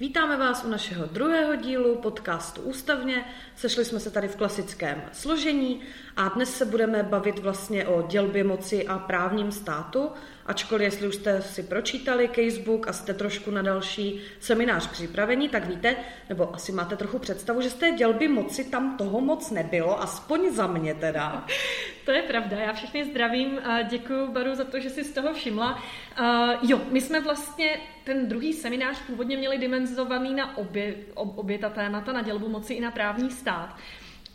Vítáme vás u našeho druhého dílu podcastu Ústavně. Sešli jsme se tady v klasickém složení a dnes se budeme bavit vlastně o dělbě moci a právním státu, ačkoliv jestli už jste si pročítali casebook a jste trošku na další seminář připravení, tak víte, nebo asi máte trochu představu, že z té dělby moci tam toho moc nebylo, aspoň za mě teda. To je pravda, já všechny zdravím a děkuji Baru za to, že jsi z toho všimla. Uh, jo, my jsme vlastně ten druhý seminář původně měli dimenzovaný na obě, ob, obě ta témata, na dělbu moci i na právní stát.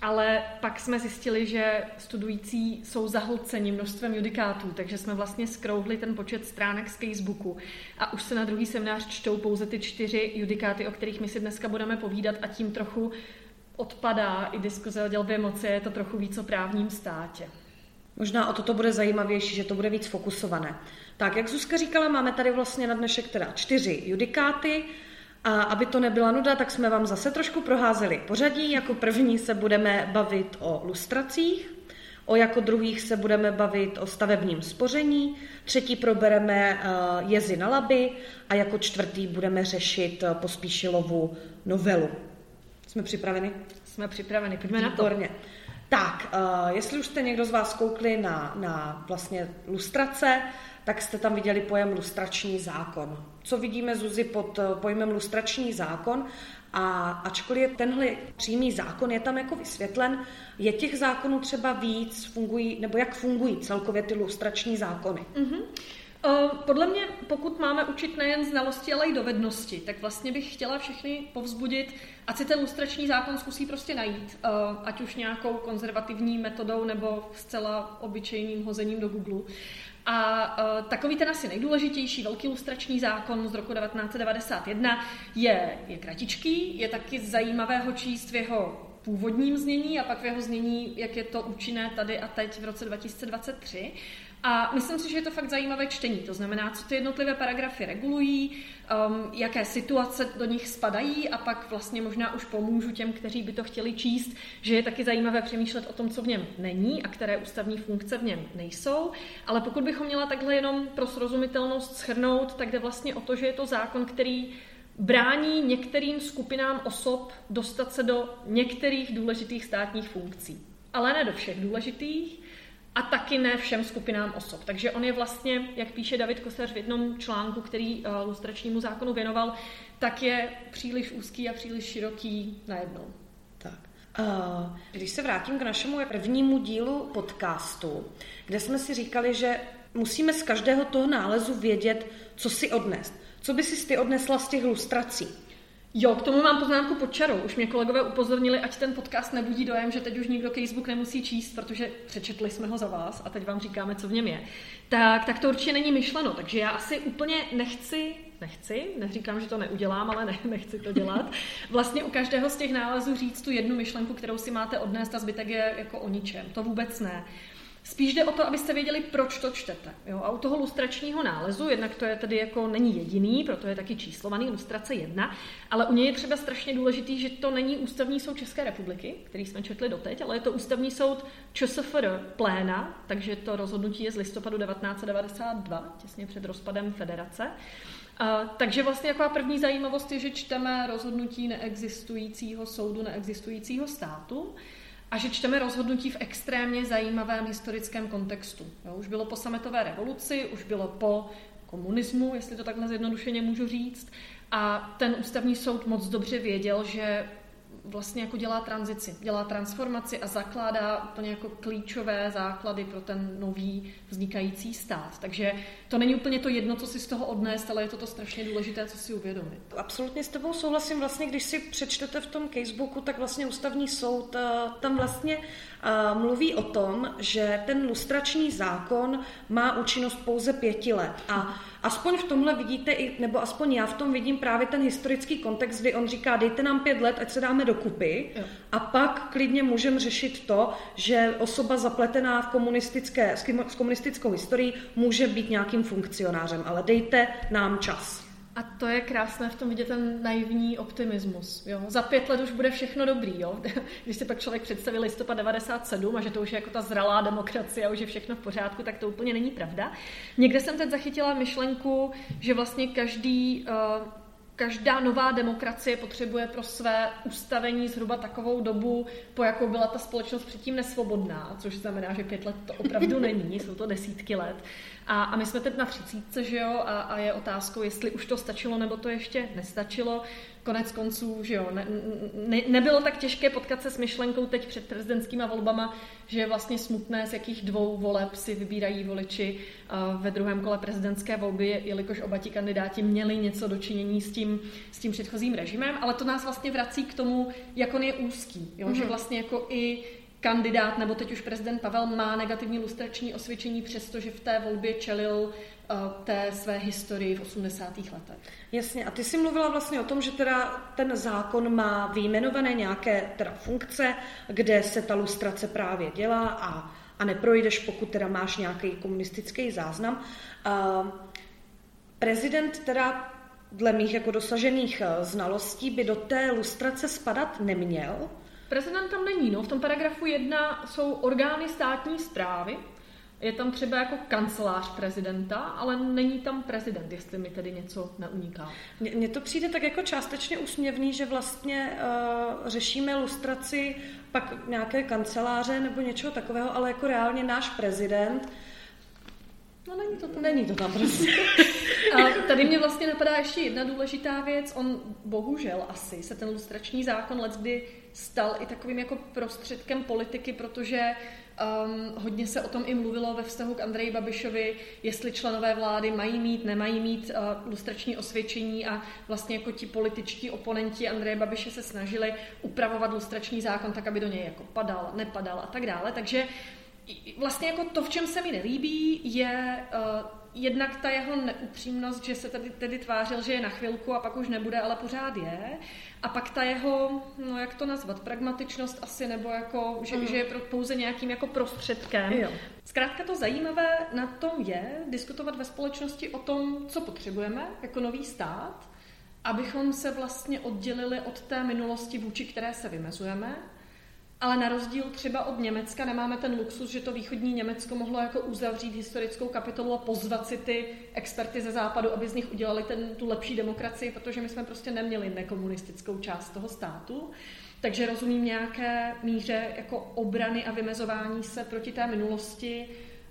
Ale pak jsme zjistili, že studující jsou zahlceni množstvem judikátů, takže jsme vlastně skrouhli ten počet stránek z Facebooku a už se na druhý seminář čtou pouze ty čtyři judikáty, o kterých my si dneska budeme povídat a tím trochu odpadá i diskuze o dělbě moci, je to trochu víc o právním státě. Možná o toto bude zajímavější, že to bude víc fokusované. Tak, jak Zuzka říkala, máme tady vlastně na dnešek teda čtyři judikáty. A aby to nebyla nuda, tak jsme vám zase trošku proházeli pořadí. Jako první se budeme bavit o lustracích, o jako druhých se budeme bavit o stavebním spoření, třetí probereme eh, jezy na laby a jako čtvrtý budeme řešit eh, pospíšilovu novelu. Jsme připraveni? Jsme připraveni, pojďme na to. Tak, uh, jestli už jste někdo z vás koukli na, na vlastně lustrace, tak jste tam viděli pojem lustrační zákon. Co vidíme, Zuzi, pod uh, pojmem lustrační zákon? A ačkoliv tenhle přímý zákon je tam jako vysvětlen, je těch zákonů třeba víc, fungují, nebo jak fungují celkově ty lustrační zákony? Mm-hmm. Podle mě, pokud máme učit nejen znalosti, ale i dovednosti, tak vlastně bych chtěla všechny povzbudit, ať si ten lustrační zákon zkusí prostě najít, ať už nějakou konzervativní metodou nebo zcela obyčejným hozením do Google. A uh, takový ten asi nejdůležitější velký lustrační zákon z roku 1991 je, je kratičký, je taky zajímavého číst v jeho původním znění a pak v jeho znění, jak je to účinné tady a teď v roce 2023. A myslím si, že je to fakt zajímavé čtení. To znamená, co ty jednotlivé paragrafy regulují, um, jaké situace do nich spadají a pak vlastně možná už pomůžu těm, kteří by to chtěli číst, že je taky zajímavé přemýšlet o tom, co v něm není a které ústavní funkce v něm nejsou. Ale pokud bychom měla takhle jenom pro srozumitelnost schrnout, tak jde vlastně o to, že je to zákon, který brání některým skupinám osob dostat se do některých důležitých státních funkcí. Ale ne do všech důležitých, a taky ne všem skupinám osob. Takže on je vlastně, jak píše David Kosař v jednom článku, který uh, lustračnímu zákonu věnoval, tak je příliš úzký a příliš široký najednou. Tak. Uh, když se vrátím k našemu prvnímu dílu podcastu, kde jsme si říkali, že musíme z každého toho nálezu vědět, co si odnést. Co by si ty odnesla z těch lustrací? Jo, k tomu mám poznámku pod čarou. Už mě kolegové upozornili, ať ten podcast nebudí dojem, že teď už nikdo Facebook nemusí číst, protože přečetli jsme ho za vás a teď vám říkáme, co v něm je. Tak, tak to určitě není myšleno, takže já asi úplně nechci, nechci, neříkám, že to neudělám, ale ne, nechci to dělat. Vlastně u každého z těch nálezů říct tu jednu myšlenku, kterou si máte odnést a zbytek je jako o ničem. To vůbec ne. Spíš jde o to, abyste věděli, proč to čtete. Jo? A u toho lustračního nálezu, jednak to je tedy jako není jediný, proto je taky číslovaný lustrace jedna, ale u něj je třeba strašně důležitý, že to není ústavní soud České republiky, který jsme četli doteď, ale je to ústavní soud ČSFR pléna, takže to rozhodnutí je z listopadu 1992, těsně před rozpadem federace. A, takže vlastně jako první zajímavost je, že čteme rozhodnutí neexistujícího soudu, neexistujícího státu a že čteme rozhodnutí v extrémně zajímavém historickém kontextu. Jo, už bylo po sametové revoluci, už bylo po komunismu, jestli to takhle zjednodušeně můžu říct. A ten ústavní soud moc dobře věděl, že vlastně jako dělá tranzici, dělá transformaci a zakládá úplně jako klíčové základy pro ten nový vznikající stát. Takže to není úplně to jedno, co si z toho odnést, ale je to to strašně důležité, co si uvědomit. Absolutně s tebou souhlasím. Vlastně, když si přečtete v tom casebooku, tak vlastně ústavní soud eh, tam vlastně eh, mluví o tom, že ten lustrační zákon má účinnost pouze pěti let. A aspoň v tomhle vidíte, i, nebo aspoň já v tom vidím právě ten historický kontext, kdy on říká, dejte nám pět let, ať se dáme dokupy jo. a pak klidně můžeme řešit to, že osoba zapletená v komunistické, s komunistickou historií může být nějakým funkcionářem, ale dejte nám čas. A to je krásné v tom vidět ten naivní optimismus. Jo? Za pět let už bude všechno dobrý. Jo? Když si pak člověk představí listopad 97 a že to už je jako ta zralá demokracie a už je všechno v pořádku, tak to úplně není pravda. Někde jsem teď zachytila myšlenku, že vlastně každý uh, každá nová demokracie potřebuje pro své ustavení zhruba takovou dobu, po jakou byla ta společnost předtím nesvobodná, což znamená, že pět let to opravdu není, jsou to desítky let. A, a my jsme teď na třicítce, že jo, a, a je otázkou, jestli už to stačilo, nebo to ještě nestačilo. Konec konců, že jo, ne, ne, nebylo tak těžké potkat se s myšlenkou teď před prezidentskýma volbama, že je vlastně smutné, z jakých dvou voleb si vybírají voliči ve druhém kole prezidentské volby, jelikož oba ti kandidáti měli něco dočinění s tím, s tím předchozím režimem, ale to nás vlastně vrací k tomu, jak on je úzký, jo? Mm-hmm. že mhm. vlastně jako i kandidát, nebo teď už prezident Pavel má negativní lustrační osvědčení, přestože v té volbě čelil uh, té své historii v 80. letech. Jasně, a ty jsi mluvila vlastně o tom, že teda ten zákon má vyjmenované nějaké teda funkce, kde se ta lustrace právě dělá a, a neprojdeš, pokud teda máš nějaký komunistický záznam. Uh, prezident teda dle mých jako dosažených eh, znalostí by do té lustrace spadat neměl, Prezident tam není, no. V tom paragrafu 1 jsou orgány státní zprávy, je tam třeba jako kancelář prezidenta, ale není tam prezident, jestli mi tedy něco neuniká. Mně to přijde tak jako částečně úsměvný, že vlastně uh, řešíme lustraci pak nějaké kanceláře nebo něčeho takového, ale jako reálně náš prezident No není to tam. Není to tam prostě. A tady mě vlastně napadá ještě jedna důležitá věc. On bohužel asi se ten lustrační zákon leckdy stal i takovým jako prostředkem politiky, protože Um, hodně se o tom i mluvilo ve vztahu k Andreji Babišovi, jestli členové vlády mají mít, nemají mít uh, lustrační osvědčení a vlastně jako ti političtí oponenti Andreje Babiše se snažili upravovat lustrační zákon tak, aby do něj jako padal, nepadal a tak dále. Takže vlastně jako to, v čem se mi nelíbí, je uh, jednak ta jeho neupřímnost, že se tady tedy tvářil, že je na chvilku a pak už nebude, ale pořád je. A pak ta jeho, no jak to nazvat, pragmatičnost asi, nebo jako, že, mm. že je pouze nějakým jako prostředkem. Jo. Zkrátka to zajímavé na tom je diskutovat ve společnosti o tom, co potřebujeme jako nový stát, abychom se vlastně oddělili od té minulosti, vůči které se vymezujeme, ale na rozdíl třeba od Německa nemáme ten luxus, že to východní Německo mohlo jako uzavřít historickou kapitolu a pozvat si ty experty ze západu, aby z nich udělali ten, tu lepší demokracii, protože my jsme prostě neměli nekomunistickou část toho státu. Takže rozumím nějaké míře jako obrany a vymezování se proti té minulosti,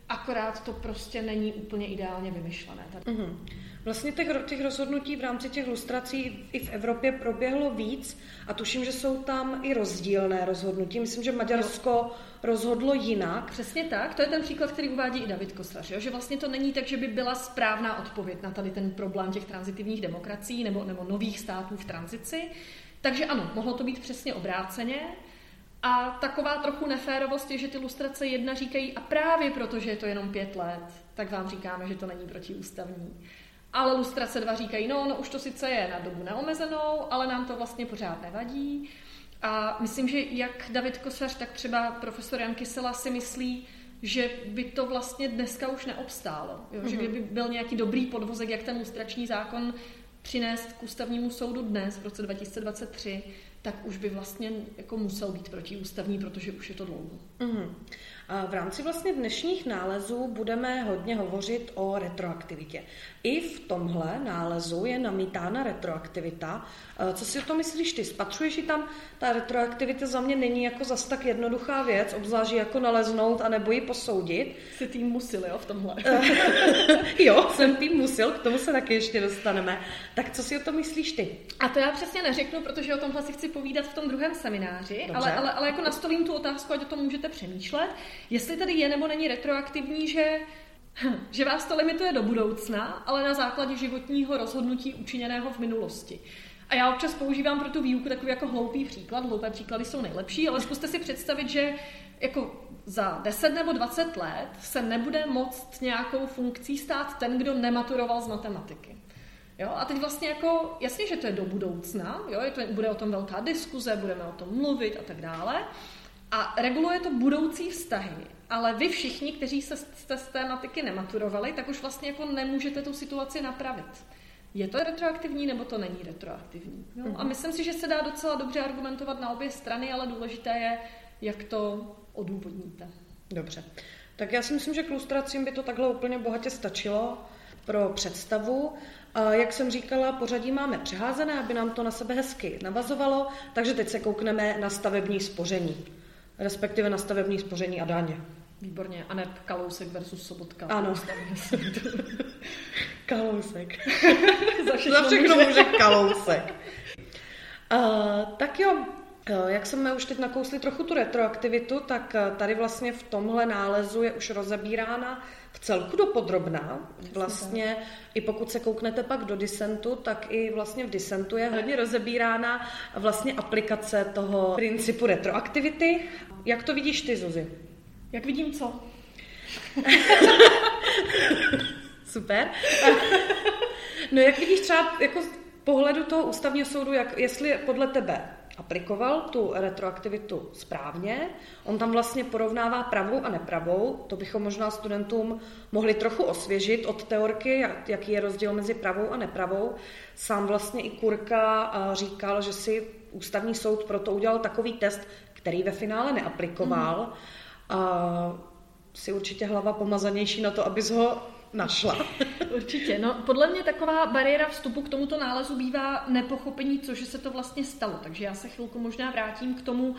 akorát to prostě není úplně ideálně vymyšlené. Mm-hmm. Vlastně těch, těch rozhodnutí v rámci těch lustrací i v Evropě proběhlo víc a tuším, že jsou tam i rozdílné rozhodnutí. Myslím, že Maďarsko jo. rozhodlo jinak. Přesně tak, to je ten příklad, který uvádí i David jo? že vlastně to není tak, že by byla správná odpověď na tady ten problém těch transitivních demokracií nebo, nebo nových států v tranzici. Takže ano, mohlo to být přesně obráceně. A taková trochu neférovost je, že ty lustrace jedna říkají, a právě protože je to jenom pět let, tak vám říkáme, že to není protiústavní. Ale lustrace dva říkají, no, no už to sice je na dobu neomezenou, ale nám to vlastně pořád nevadí. A myslím, že jak David Kosař, tak třeba profesor Jan Kysela si myslí, že by to vlastně dneska už neobstálo. Jo? Že mhm. kdyby byl nějaký dobrý podvozek, jak ten lustrační zákon přinést k ústavnímu soudu dnes, v roce 2023, tak už by vlastně jako musel být protiústavní, protože už je to dlouho. Mm-hmm. V rámci vlastně dnešních nálezů budeme hodně hovořit o retroaktivitě. I v tomhle nálezu je namítána retroaktivita. Co si o to myslíš ty? Spatřuješ ji tam? Ta retroaktivita za mě není jako zas tak jednoduchá věc, obzvlášť jako naleznout a nebo ji posoudit. Jsi tým musil, jo, v tomhle. jo, jsem tým musil, k tomu se taky ještě dostaneme. Tak co si o to myslíš ty? A to já přesně neřeknu, protože o tomhle si chci povídat v tom druhém semináři, ale, ale, ale jako nastolím tu otázku, ať o tom můžete přemýšlet. Jestli tady je nebo není retroaktivní, že že vás to limituje do budoucna, ale na základě životního rozhodnutí učiněného v minulosti. A já občas používám pro tu výuku takový jako hloupý příklad. Hloupé příklady jsou nejlepší, ale zkuste si představit, že jako za 10 nebo 20 let se nebude moct nějakou funkcí stát ten, kdo nematuroval z matematiky. Jo? A teď vlastně jako, jasně, že to je do budoucna, jo? Je to, bude o tom velká diskuze, budeme o tom mluvit a tak dále. A reguluje to budoucí vztahy. Ale vy všichni, kteří se z té tématiky nematurovali, tak už vlastně jako nemůžete tu situaci napravit. Je to retroaktivní nebo to není retroaktivní? Jo? A mhm. myslím si, že se dá docela dobře argumentovat na obě strany, ale důležité je, jak to odůvodníte. Dobře. Tak já si myslím, že k lustracím by to takhle úplně bohatě stačilo. pro představu. A jak jsem říkala, pořadí máme přeházené, aby nám to na sebe hezky navazovalo, takže teď se koukneme na stavební spoření, respektive na stavební spoření a daně. Výborně. A ne Kalousek versus Sobotka. Ano. Kalousek. Za všechno, Za všechno může. může Kalousek. Uh, tak jo, jak jsme už teď nakousli trochu tu retroaktivitu, tak uh, tady vlastně v tomhle nálezu je už rozebírána v celku dopodrobná. Vlastně i pokud se kouknete pak do disentu, tak i vlastně v disentu je hodně rozebírána vlastně aplikace toho principu retroaktivity. Jak to vidíš ty, Zuzi? Jak vidím co? Super. no jak vidíš třeba jako z pohledu toho ústavního soudu, jak, jestli podle tebe aplikoval tu retroaktivitu správně, on tam vlastně porovnává pravou a nepravou, to bychom možná studentům mohli trochu osvěžit od teorky, jak- jaký je rozdíl mezi pravou a nepravou. Sám vlastně i Kurka a, říkal, že si ústavní soud proto udělal takový test, který ve finále neaplikoval. Mm. A si určitě hlava pomazanější na to, abys ho našla. Určitě. No, podle mě taková bariéra vstupu k tomuto nálezu bývá nepochopení, co že se to vlastně stalo. Takže já se chvilku možná vrátím k tomu,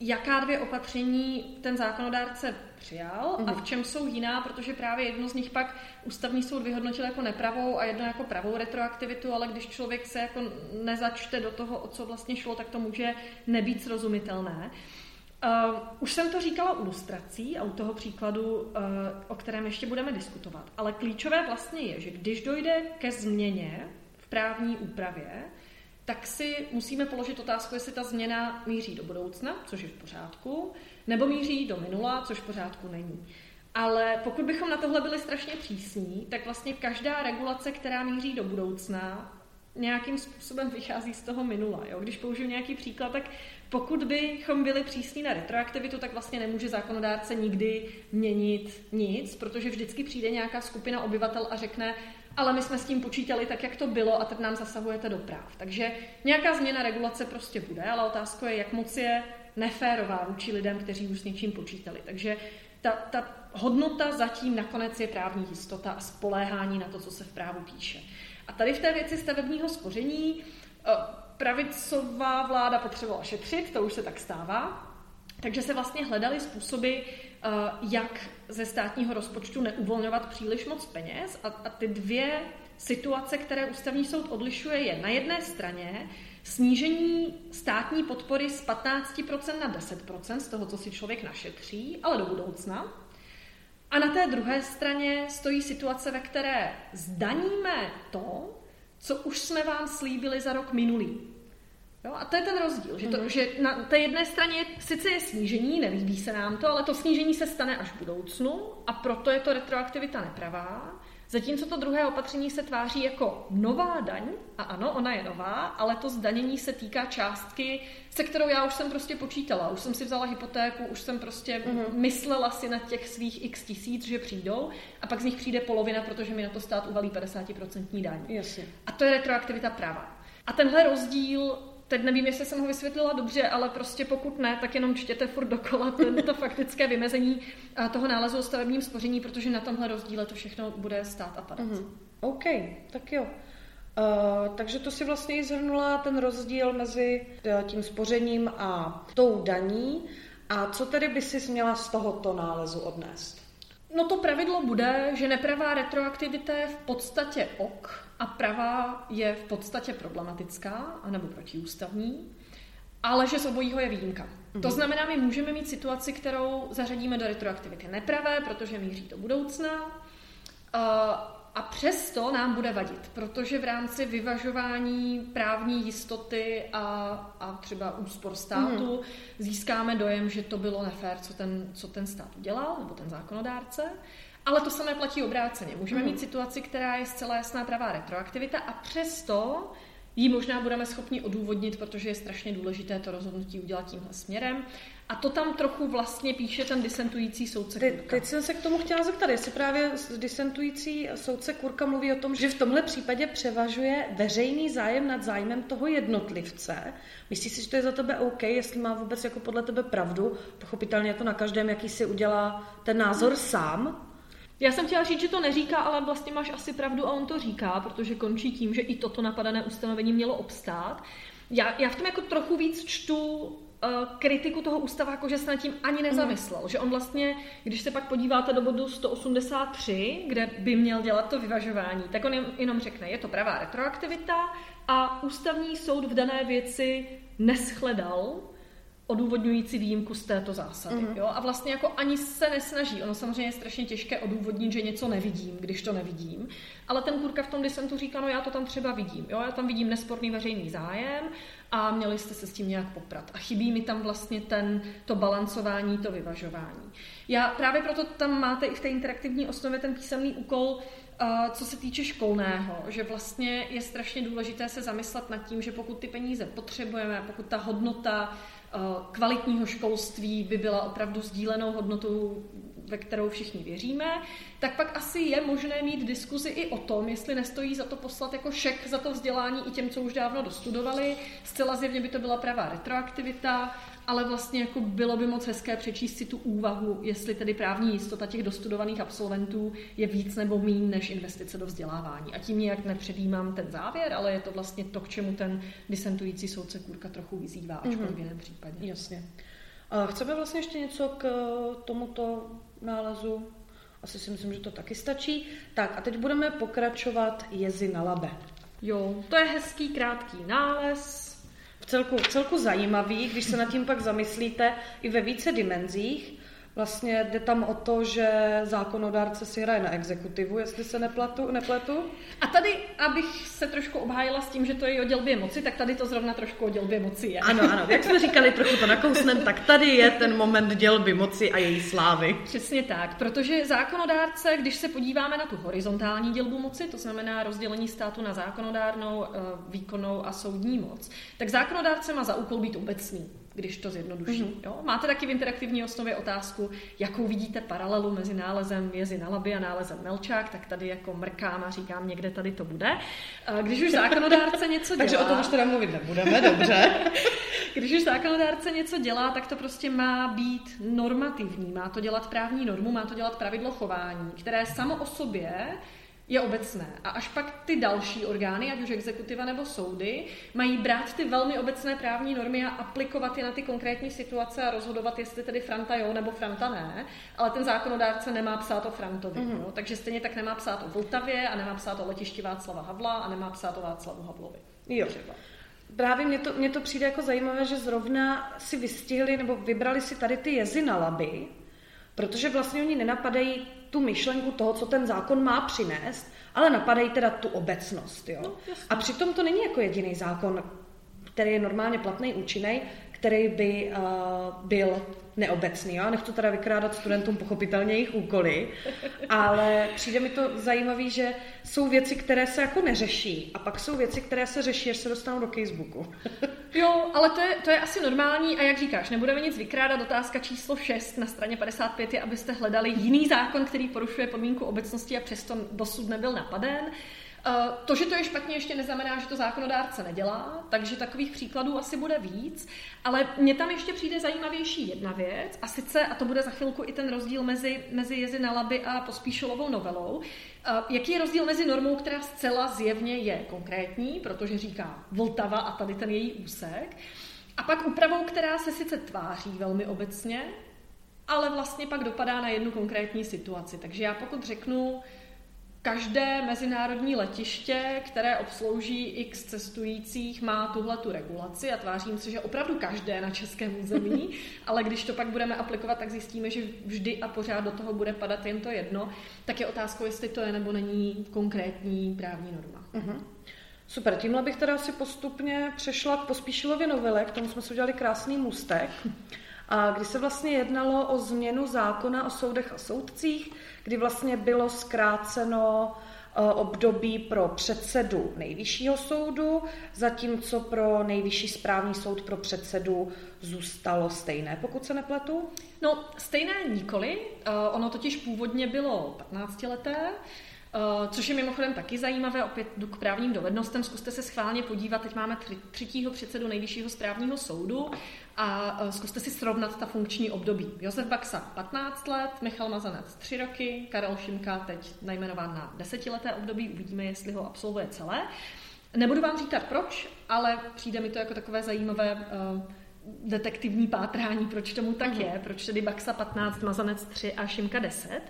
jaká dvě opatření ten zákonodárce přijal a v čem jsou jiná, protože právě jedno z nich pak ústavní soud vyhodnotil jako nepravou a jedno jako pravou retroaktivitu, ale když člověk se jako nezačte do toho, o co vlastně šlo, tak to může nebýt srozumitelné. Uh, už jsem to říkala u lustrací a u toho příkladu, uh, o kterém ještě budeme diskutovat, ale klíčové vlastně je, že když dojde ke změně v právní úpravě, tak si musíme položit otázku, jestli ta změna míří do budoucna, což je v pořádku, nebo míří do minula, což v pořádku není. Ale pokud bychom na tohle byli strašně přísní, tak vlastně každá regulace, která míří do budoucna, nějakým způsobem vychází z toho minula. Jo? Když použiju nějaký příklad, tak pokud bychom byli přísní na retroaktivitu, tak vlastně nemůže zákonodárce nikdy měnit nic, protože vždycky přijde nějaká skupina obyvatel a řekne, ale my jsme s tím počítali tak, jak to bylo a teď nám zasahujete do práv. Takže nějaká změna regulace prostě bude, ale otázka je, jak moc je neférová vůči lidem, kteří už s něčím počítali. Takže ta, ta hodnota zatím nakonec je právní jistota a spoléhání na to, co se v právu píše. A tady v té věci stavebního spoření eh, pravicová vláda potřebovala šetřit, to už se tak stává, takže se vlastně hledaly způsoby, eh, jak ze státního rozpočtu neuvolňovat příliš moc peněz a, a ty dvě situace, které ústavní soud odlišuje, je na jedné straně snížení státní podpory z 15% na 10% z toho, co si člověk našetří, ale do budoucna. A na té druhé straně stojí situace, ve které zdaníme to, co už jsme vám slíbili za rok minulý. Jo, a to je ten rozdíl, že, to, mm-hmm. že na té jedné straně sice je snížení, nelíbí se nám to, ale to snížení se stane až v budoucnu a proto je to retroaktivita nepravá. Zatímco to druhé opatření se tváří jako nová daň, a ano, ona je nová, ale to zdanění se týká částky, se kterou já už jsem prostě počítala. Už jsem si vzala hypotéku, už jsem prostě mm-hmm. myslela si na těch svých x tisíc, že přijdou, a pak z nich přijde polovina, protože mi na to stát uvalí 50% daň. Jasně. A to je retroaktivita práva. A tenhle rozdíl teď nevím, jestli jsem ho vysvětlila dobře, ale prostě pokud ne, tak jenom čtěte furt dokola to faktické vymezení toho nálezu o stavebním spoření, protože na tomhle rozdíle to všechno bude stát a padat. Mm-hmm. OK, tak jo. Uh, takže to si vlastně i zhrnula ten rozdíl mezi eh, tím spořením a tou daní. A co tedy by si měla z tohoto nálezu odnést? No to pravidlo bude, že nepravá retroaktivita je v podstatě ok a pravá je v podstatě problematická anebo protiústavní, ale že z obojího je výjimka. Mm-hmm. To znamená, my můžeme mít situaci, kterou zařadíme do retroaktivity nepravé, protože míří do budoucna, a přesto nám bude vadit, protože v rámci vyvažování právní jistoty a, a třeba úspor státu mm. získáme dojem, že to bylo nefér, co ten, co ten stát udělal, nebo ten zákonodárce. Ale to samé platí obráceně. Můžeme mm. mít situaci, která je zcela jasná pravá retroaktivita a přesto ji možná budeme schopni odůvodnit, protože je strašně důležité to rozhodnutí udělat tímhle směrem. A to tam trochu vlastně píše ten disentující soudce Te, Kurka. teď jsem se k tomu chtěla zeptat, jestli právě disentující soudce Kurka mluví o tom, že v tomhle případě převažuje veřejný zájem nad zájmem toho jednotlivce. Myslíš si, že to je za tebe OK, jestli má vůbec jako podle tebe pravdu? Pochopitelně je to na každém, jaký si udělá ten názor sám. Já jsem chtěla říct, že to neříká, ale vlastně máš asi pravdu a on to říká, protože končí tím, že i toto napadané ustanovení mělo obstát. Já, já v tom jako trochu víc čtu kritiku toho ústava, jako že se nad tím ani nezamyslel. Mm. Že on vlastně, když se pak podíváte do bodu 183, kde by měl dělat to vyvažování, tak on jenom řekne, je to pravá retroaktivita a ústavní soud v dané věci neschledal odůvodňující výjimku z této zásady. Mm-hmm. Jo? A vlastně jako ani se nesnaží. Ono samozřejmě je strašně těžké odůvodnit, že něco nevidím, když to nevidím. Ale ten kurka v tom disentu říká, no já to tam třeba vidím. Jo? Já tam vidím nesporný veřejný zájem a měli jste se s tím nějak poprat. A chybí mi tam vlastně ten, to balancování, to vyvažování. Já právě proto tam máte i v té interaktivní osnově ten písemný úkol, Uh, co se týče školného, že vlastně je strašně důležité se zamyslet nad tím, že pokud ty peníze potřebujeme, pokud ta hodnota kvalitního školství by byla opravdu sdílenou hodnotou ve kterou všichni věříme, tak pak asi je možné mít diskuzi i o tom, jestli nestojí za to poslat jako šek za to vzdělání i těm, co už dávno dostudovali. Zcela zjevně by to byla pravá retroaktivita, ale vlastně jako bylo by moc hezké přečíst si tu úvahu, jestli tedy právní jistota těch dostudovaných absolventů je víc nebo méně než investice do vzdělávání. A tím nějak nepředjímám ten závěr, ale je to vlastně to, k čemu ten disentující soudce Kurka trochu vyzývá, ačkoliv mm-hmm. v jiném případě. Jasně. A chceme vlastně ještě něco k tomuto nálezu? Asi si myslím, že to taky stačí. Tak a teď budeme pokračovat jezy na labe. Jo, to je hezký, krátký nález. Celku, celku zajímavý, když se nad tím pak zamyslíte i ve více dimenzích. Vlastně jde tam o to, že zákonodárce si hraje na exekutivu, jestli se nepletu. nepletu. A tady, abych se trošku obhájila s tím, že to je o dělbě moci, tak tady to zrovna trošku o dělbě moci je. Ano, ano, jak jsme říkali, trochu to nakousnem, tak tady je ten moment dělby moci a její slávy. Přesně tak, protože zákonodárce, když se podíváme na tu horizontální dělbu moci, to znamená rozdělení státu na zákonodárnou, eh, výkonnou a soudní moc, tak zákonodárce má za úkol být obecný když to zjednoduší. Mm-hmm. Jo? Máte taky v interaktivní osnově otázku, jakou vidíte paralelu mezi nálezem Vězy na Laby a nálezem Melčák, tak tady jako mrkám a říkám, někde tady to bude. Když už zákonodárce něco dělá... Takže o tom už teda mluvit nebudeme, dobře. Když už zákonodárce něco dělá, tak to prostě má být normativní, má to dělat právní normu, má to dělat pravidlo chování, které samo o sobě je obecné. A až pak ty další orgány, ať už exekutiva nebo soudy, mají brát ty velmi obecné právní normy a aplikovat je na ty konkrétní situace a rozhodovat, jestli tedy Franta jo nebo Franta ne. Ale ten zákonodárce nemá psát o Frantovi. Mm-hmm. Jo? Takže stejně tak nemá psát o Vltavě a nemá psát o letišti Václava Havla a nemá psát o Václavu Havlovi. Jo. Třeba. Právě mně to, mně to přijde jako zajímavé, že zrovna si vystihli nebo vybrali si tady ty jezy na laby, protože vlastně oni nenapadají tu myšlenku toho, co ten zákon má přinést, ale napadají teda tu obecnost. Jo? No, a přitom to není jako jediný zákon, který je normálně platný, účinný, který by uh, byl neobecný. Já nechci teda vykrádat studentům pochopitelně jejich úkoly, ale přijde mi to zajímavé, že jsou věci, které se jako neřeší a pak jsou věci, které se řeší, až se dostanou do Facebooku. jo, ale to je, to je asi normální a jak říkáš, nebudeme nic vykrádat. Otázka číslo 6 na straně 55 je, abyste hledali jiný zákon, který porušuje podmínku obecnosti a přesto dosud nebyl napaden. Eh, to, že to je špatně, ještě neznamená, že to zákonodárce nedělá, takže takových příkladů asi bude víc. Ale mně tam ještě přijde zajímavější jedna věc, a sice, a to bude za chvilku i ten rozdíl mezi, mezi Jezi na Laby a Pospíšilovou novelou, eh, jaký je rozdíl mezi normou, která zcela zjevně je konkrétní, protože říká Vltava a tady ten její úsek, a pak úpravou, která se sice tváří velmi obecně, ale vlastně pak dopadá na jednu konkrétní situaci. Takže já pokud řeknu, Každé mezinárodní letiště, které obslouží x cestujících, má tuhle tu regulaci a tvářím se, že opravdu každé na českém území, ale když to pak budeme aplikovat, tak zjistíme, že vždy a pořád do toho bude padat jen to jedno, tak je otázkou, jestli to je nebo není konkrétní právní norma. Uh-huh. Super, tímhle bych teda asi postupně přešla k Pospíšilově novele, k tomu jsme si udělali krásný můstek. A kdy se vlastně jednalo o změnu zákona o soudech a soudcích, kdy vlastně bylo zkráceno eh, období pro předsedu nejvyššího soudu, zatímco pro nejvyšší správní soud pro předsedu zůstalo stejné, pokud se nepletu? No, stejné nikoli. Eh, ono totiž původně bylo 15 leté, Uh, což je mimochodem taky zajímavé, opět jdu k právním dovednostem, zkuste se schválně podívat, teď máme tři, třetího předsedu nejvyššího správního soudu a uh, zkuste si srovnat ta funkční období. Josef Baxa 15 let, Michal Mazanec 3 roky, Karel Šimka teď najmenován na desetileté období, uvidíme, jestli ho absolvuje celé. Nebudu vám říkat proč, ale přijde mi to jako takové zajímavé uh, detektivní pátrání, proč tomu tak uh-huh. je, proč tedy Baxa 15, Mazanec 3 a Šimka 10.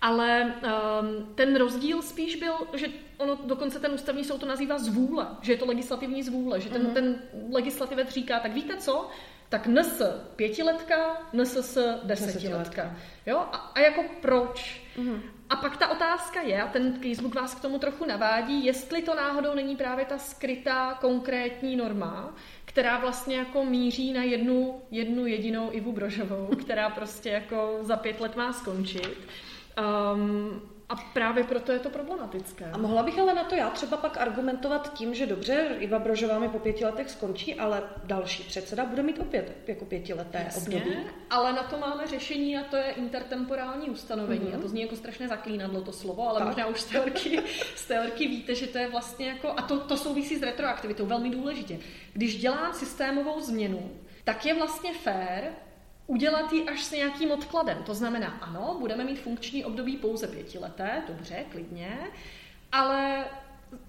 Ale um, ten rozdíl spíš byl, že ono dokonce ten ústavní soud to nazývá zvůle, že je to legislativní zvůle, že ten, uh-huh. ten legislativec říká, tak víte co, tak NS pětiletka, NSS desetiletka. Jo? A, a jako proč? Uh-huh. A pak ta otázka je, a ten Facebook vás k tomu trochu navádí, jestli to náhodou není právě ta skrytá konkrétní norma, která vlastně jako míří na jednu, jednu jedinou Ivu Brožovou, která prostě jako za pět let má skončit. Um, a právě proto je to problematické. A mohla bych ale na to já třeba pak argumentovat tím, že dobře, Iva Brožová mi po pěti letech skončí, ale další předseda bude mít opět jako pětileté Jasně, období. ale na to máme řešení a to je intertemporální ustanovení. Mm-hmm. A to zní jako strašně zaklínadlo to slovo, ale tak. možná už z teorky, z teorky víte, že to je vlastně jako, a to, to souvisí s retroaktivitou velmi důležitě. Když dělám systémovou změnu, tak je vlastně fér udělat ji až s nějakým odkladem. To znamená, ano, budeme mít funkční období pouze pětileté, dobře, klidně, ale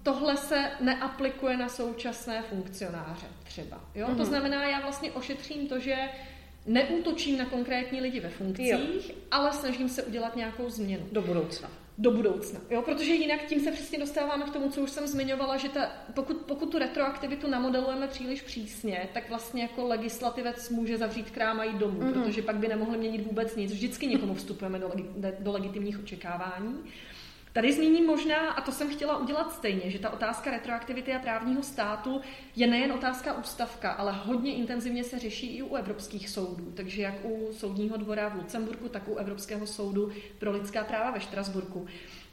tohle se neaplikuje na současné funkcionáře třeba. Jo? Mm-hmm. To mhm. znamená, já vlastně ošetřím to, že neútočím na konkrétní lidi ve funkcích, jo. ale snažím se udělat nějakou změnu. Do budoucna do budoucna. Jo? Protože jinak tím se přesně dostáváme k tomu, co už jsem zmiňovala, že ta, pokud, pokud tu retroaktivitu namodelujeme příliš přísně, tak vlastně jako legislativec může zavřít krám a jít domů, mm-hmm. protože pak by nemohli měnit vůbec nic. Vždycky někomu vstupujeme do, legi, do legitimních očekávání. Tady zmíním možná, a to jsem chtěla udělat stejně, že ta otázka retroaktivity a právního státu je nejen otázka ústavka, ale hodně intenzivně se řeší i u evropských soudů. Takže jak u Soudního dvora v Lucemburku, tak u Evropského soudu pro lidská práva ve Štrasburku.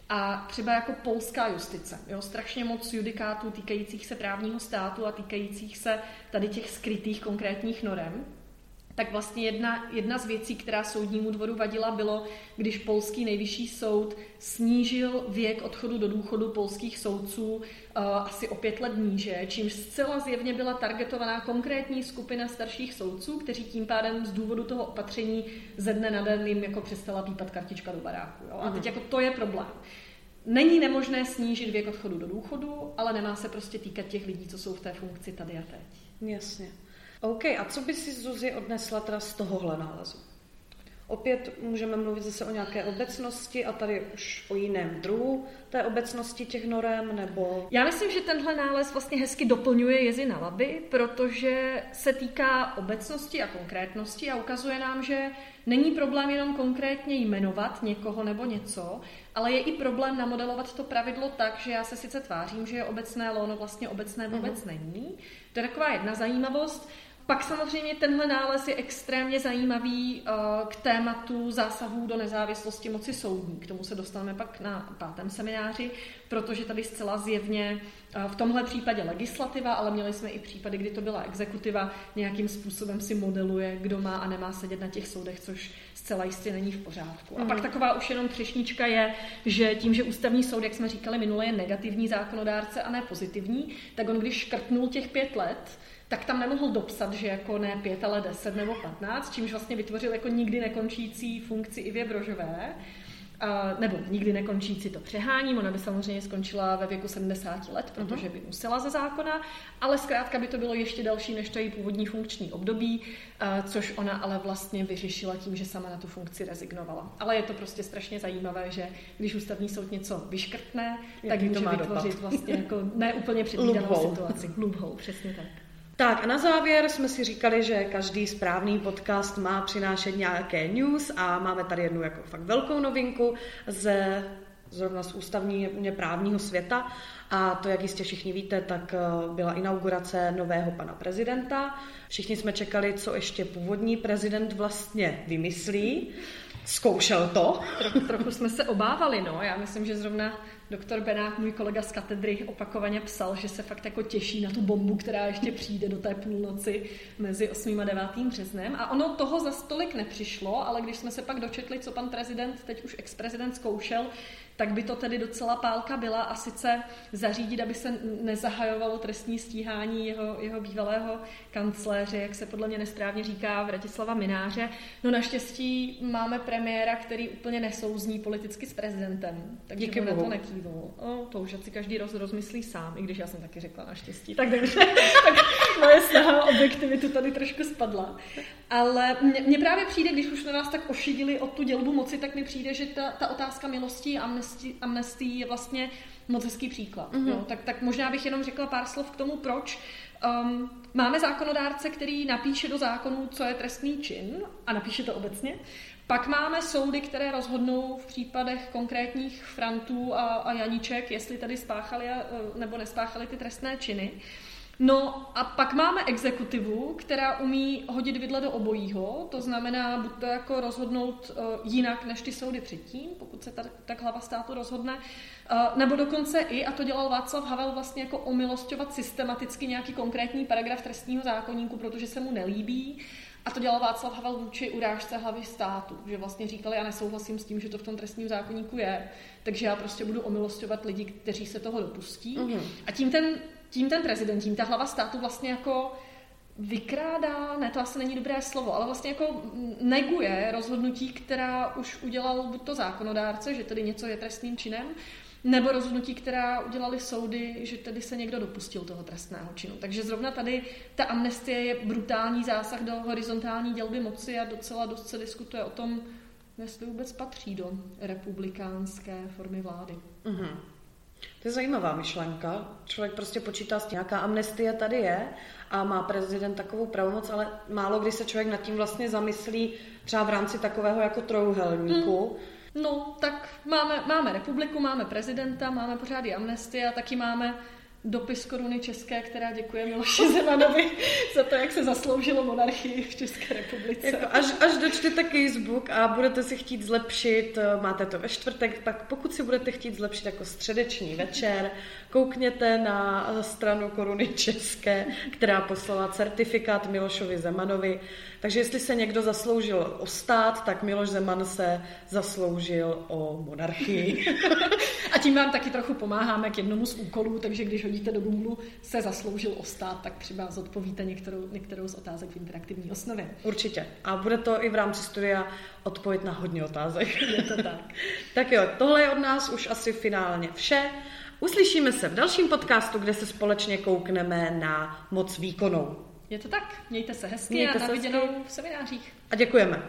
A třeba jako polská justice. Jo, strašně moc judikátů týkajících se právního státu a týkajících se tady těch skrytých konkrétních norem tak vlastně jedna, jedna z věcí, která soudnímu dvoru vadila, bylo, když polský nejvyšší soud snížil věk odchodu do důchodu polských soudců uh, asi o pět let níže, čímž zcela zjevně byla targetovaná konkrétní skupina starších soudců, kteří tím pádem z důvodu toho opatření ze dne na den jim jako přestala pípat kartička do baráku. Jo? A teď mhm. jako to je problém. Není nemožné snížit věk odchodu do důchodu, ale nemá se prostě týkat těch lidí, co jsou v té funkci tady a teď. Jasně. OK, a co by si Zuzi odnesla teda z tohohle nálezu? Opět můžeme mluvit zase o nějaké obecnosti a tady už o jiném druhu té obecnosti těch norem, nebo... Já myslím, že tenhle nález vlastně hezky doplňuje jezy na laby, protože se týká obecnosti a konkrétnosti a ukazuje nám, že není problém jenom konkrétně jmenovat někoho nebo něco, ale je i problém namodelovat to pravidlo tak, že já se sice tvářím, že je obecné, ale ono vlastně obecné vůbec uh-huh. není. To je taková jedna zajímavost. Pak samozřejmě tenhle nález je extrémně zajímavý uh, k tématu zásahů do nezávislosti moci soudní. K tomu se dostaneme pak na pátém semináři, protože tady zcela zjevně uh, v tomhle případě legislativa, ale měli jsme i případy, kdy to byla exekutiva, nějakým způsobem si modeluje, kdo má a nemá sedět na těch soudech, což zcela jistě není v pořádku. A pak mhm. taková už jenom třešnička je, že tím, že ústavní soud, jak jsme říkali minule, je negativní zákonodárce a ne pozitivní, tak on když škrtnul těch pět let, tak tam nemohl dopsat, že jako ne pět, ale deset nebo patnáct, čímž vlastně vytvořil jako nikdy nekončící funkci Ivě Brožové, nebo nikdy nekončící to přeháním, ona by samozřejmě skončila ve věku 70 let, protože by musela ze zákona, ale zkrátka by to bylo ještě další než to její původní funkční období, což ona ale vlastně vyřešila tím, že sama na tu funkci rezignovala. Ale je to prostě strašně zajímavé, že když ústavní soud něco vyškrtne, tak může vytvořit dopad. vlastně jako neúplně předvídanou situaci. Loophole, přesně tak. Tak a na závěr jsme si říkali, že každý správný podcast má přinášet nějaké news a máme tady jednu jako fakt velkou novinku ze zrovna z ústavní právního světa. A to, jak jistě všichni víte, tak eh, byla inaugurace nového pana prezidenta. Všichni jsme čekali, co ještě původní prezident vlastně vymyslí. Zkoušel to. Trochu, trochu jsme se obávali, no. Já myslím, že zrovna doktor Benák, můj kolega z katedry, opakovaně psal, že se fakt jako těší na tu bombu, která ještě přijde do té půlnoci mezi 8. a 9. březnem. A ono toho za stolik nepřišlo, ale když jsme se pak dočetli, co pan prezident, teď už ex-prezident zkoušel, tak by to tedy docela pálka byla a sice zařídit, aby se nezahajovalo trestní stíhání jeho, jeho bývalého kancléře, jak se podle mě nestrávně říká Vratislava Mináře. No naštěstí máme premiéra, který úplně nesouzní politicky s prezidentem, takže Díky na to nekývnul. O, to už si každý roz, rozmyslí sám, i když já jsem taky řekla naštěstí. Tak dobře, tak moje snaha objektivitu tady trošku spadla. Ale mně právě přijde, když už na nás tak ošidili o tu dělbu moci, tak mi přijde, že ta, ta otázka milostí a amnestí je vlastně moc hezký příklad. Mm-hmm. Jo? Tak, tak možná bych jenom řekla pár slov k tomu, proč. Um, máme zákonodárce, který napíše do zákonu, co je trestný čin a napíše to obecně. Pak máme soudy, které rozhodnou v případech konkrétních frantů a, a Janíček, jestli tady spáchali a, nebo nespáchali ty trestné činy. No a pak máme exekutivu, která umí hodit vidle do obojího, to znamená buď to jako rozhodnout uh, jinak než ty soudy předtím, pokud se tak, tak hlava státu rozhodne, uh, nebo dokonce i, a to dělal Václav Havel, vlastně jako omilostňovat systematicky nějaký konkrétní paragraf trestního zákonníku, protože se mu nelíbí. A to dělal Václav Havel vůči urážce hlavy státu, že vlastně říkali, já nesouhlasím s tím, že to v tom trestním zákonníku je, takže já prostě budu omilostňovat lidi, kteří se toho dopustí. Mm-hmm. A tím ten tím ten prezident, tím ta hlava státu vlastně jako vykrádá, ne, to asi není dobré slovo, ale vlastně jako neguje rozhodnutí, která už udělal buď to zákonodárce, že tedy něco je trestným činem, nebo rozhodnutí, která udělali soudy, že tedy se někdo dopustil toho trestného činu. Takže zrovna tady ta amnestie je brutální zásah do horizontální dělby moci a docela dost se diskutuje o tom, jestli vůbec patří do republikánské formy vlády. Mm-hmm. To je zajímavá myšlenka. Člověk prostě počítá s tím, nějaká amnestie tady je a má prezident takovou pravomoc, ale málo kdy se člověk nad tím vlastně zamyslí třeba v rámci takového jako trojuhelníku. Hmm. No, tak máme, máme republiku, máme prezidenta, máme pořád i amnestie a taky máme dopis koruny české, která děkuje Miloši Zemanovi za to, jak se zasloužilo monarchii v České republice. Jako až, až dočtete Facebook a budete si chtít zlepšit, eh, máte to ve čtvrtek, tak pokud si budete chtít zlepšit jako středeční večer, koukněte na stranu koruny české, která poslala certifikát Milošovi Zemanovi. Takže jestli se někdo zasloužil o stát, tak Miloš Zeman se zasloužil o monarchii. tím vám taky trochu pomáháme k jednomu z úkolů, takže když hodíte do Google se zasloužil o stát, tak třeba zodpovíte některou, některou z otázek v interaktivní osnově. Určitě. A bude to i v rámci studia odpověď na hodně otázek. Je to tak. tak jo, tohle je od nás už asi finálně vše. Uslyšíme se v dalším podcastu, kde se společně koukneme na moc výkonou. Je to tak. Mějte se hezky Mějte a na viděnou v seminářích. A děkujeme.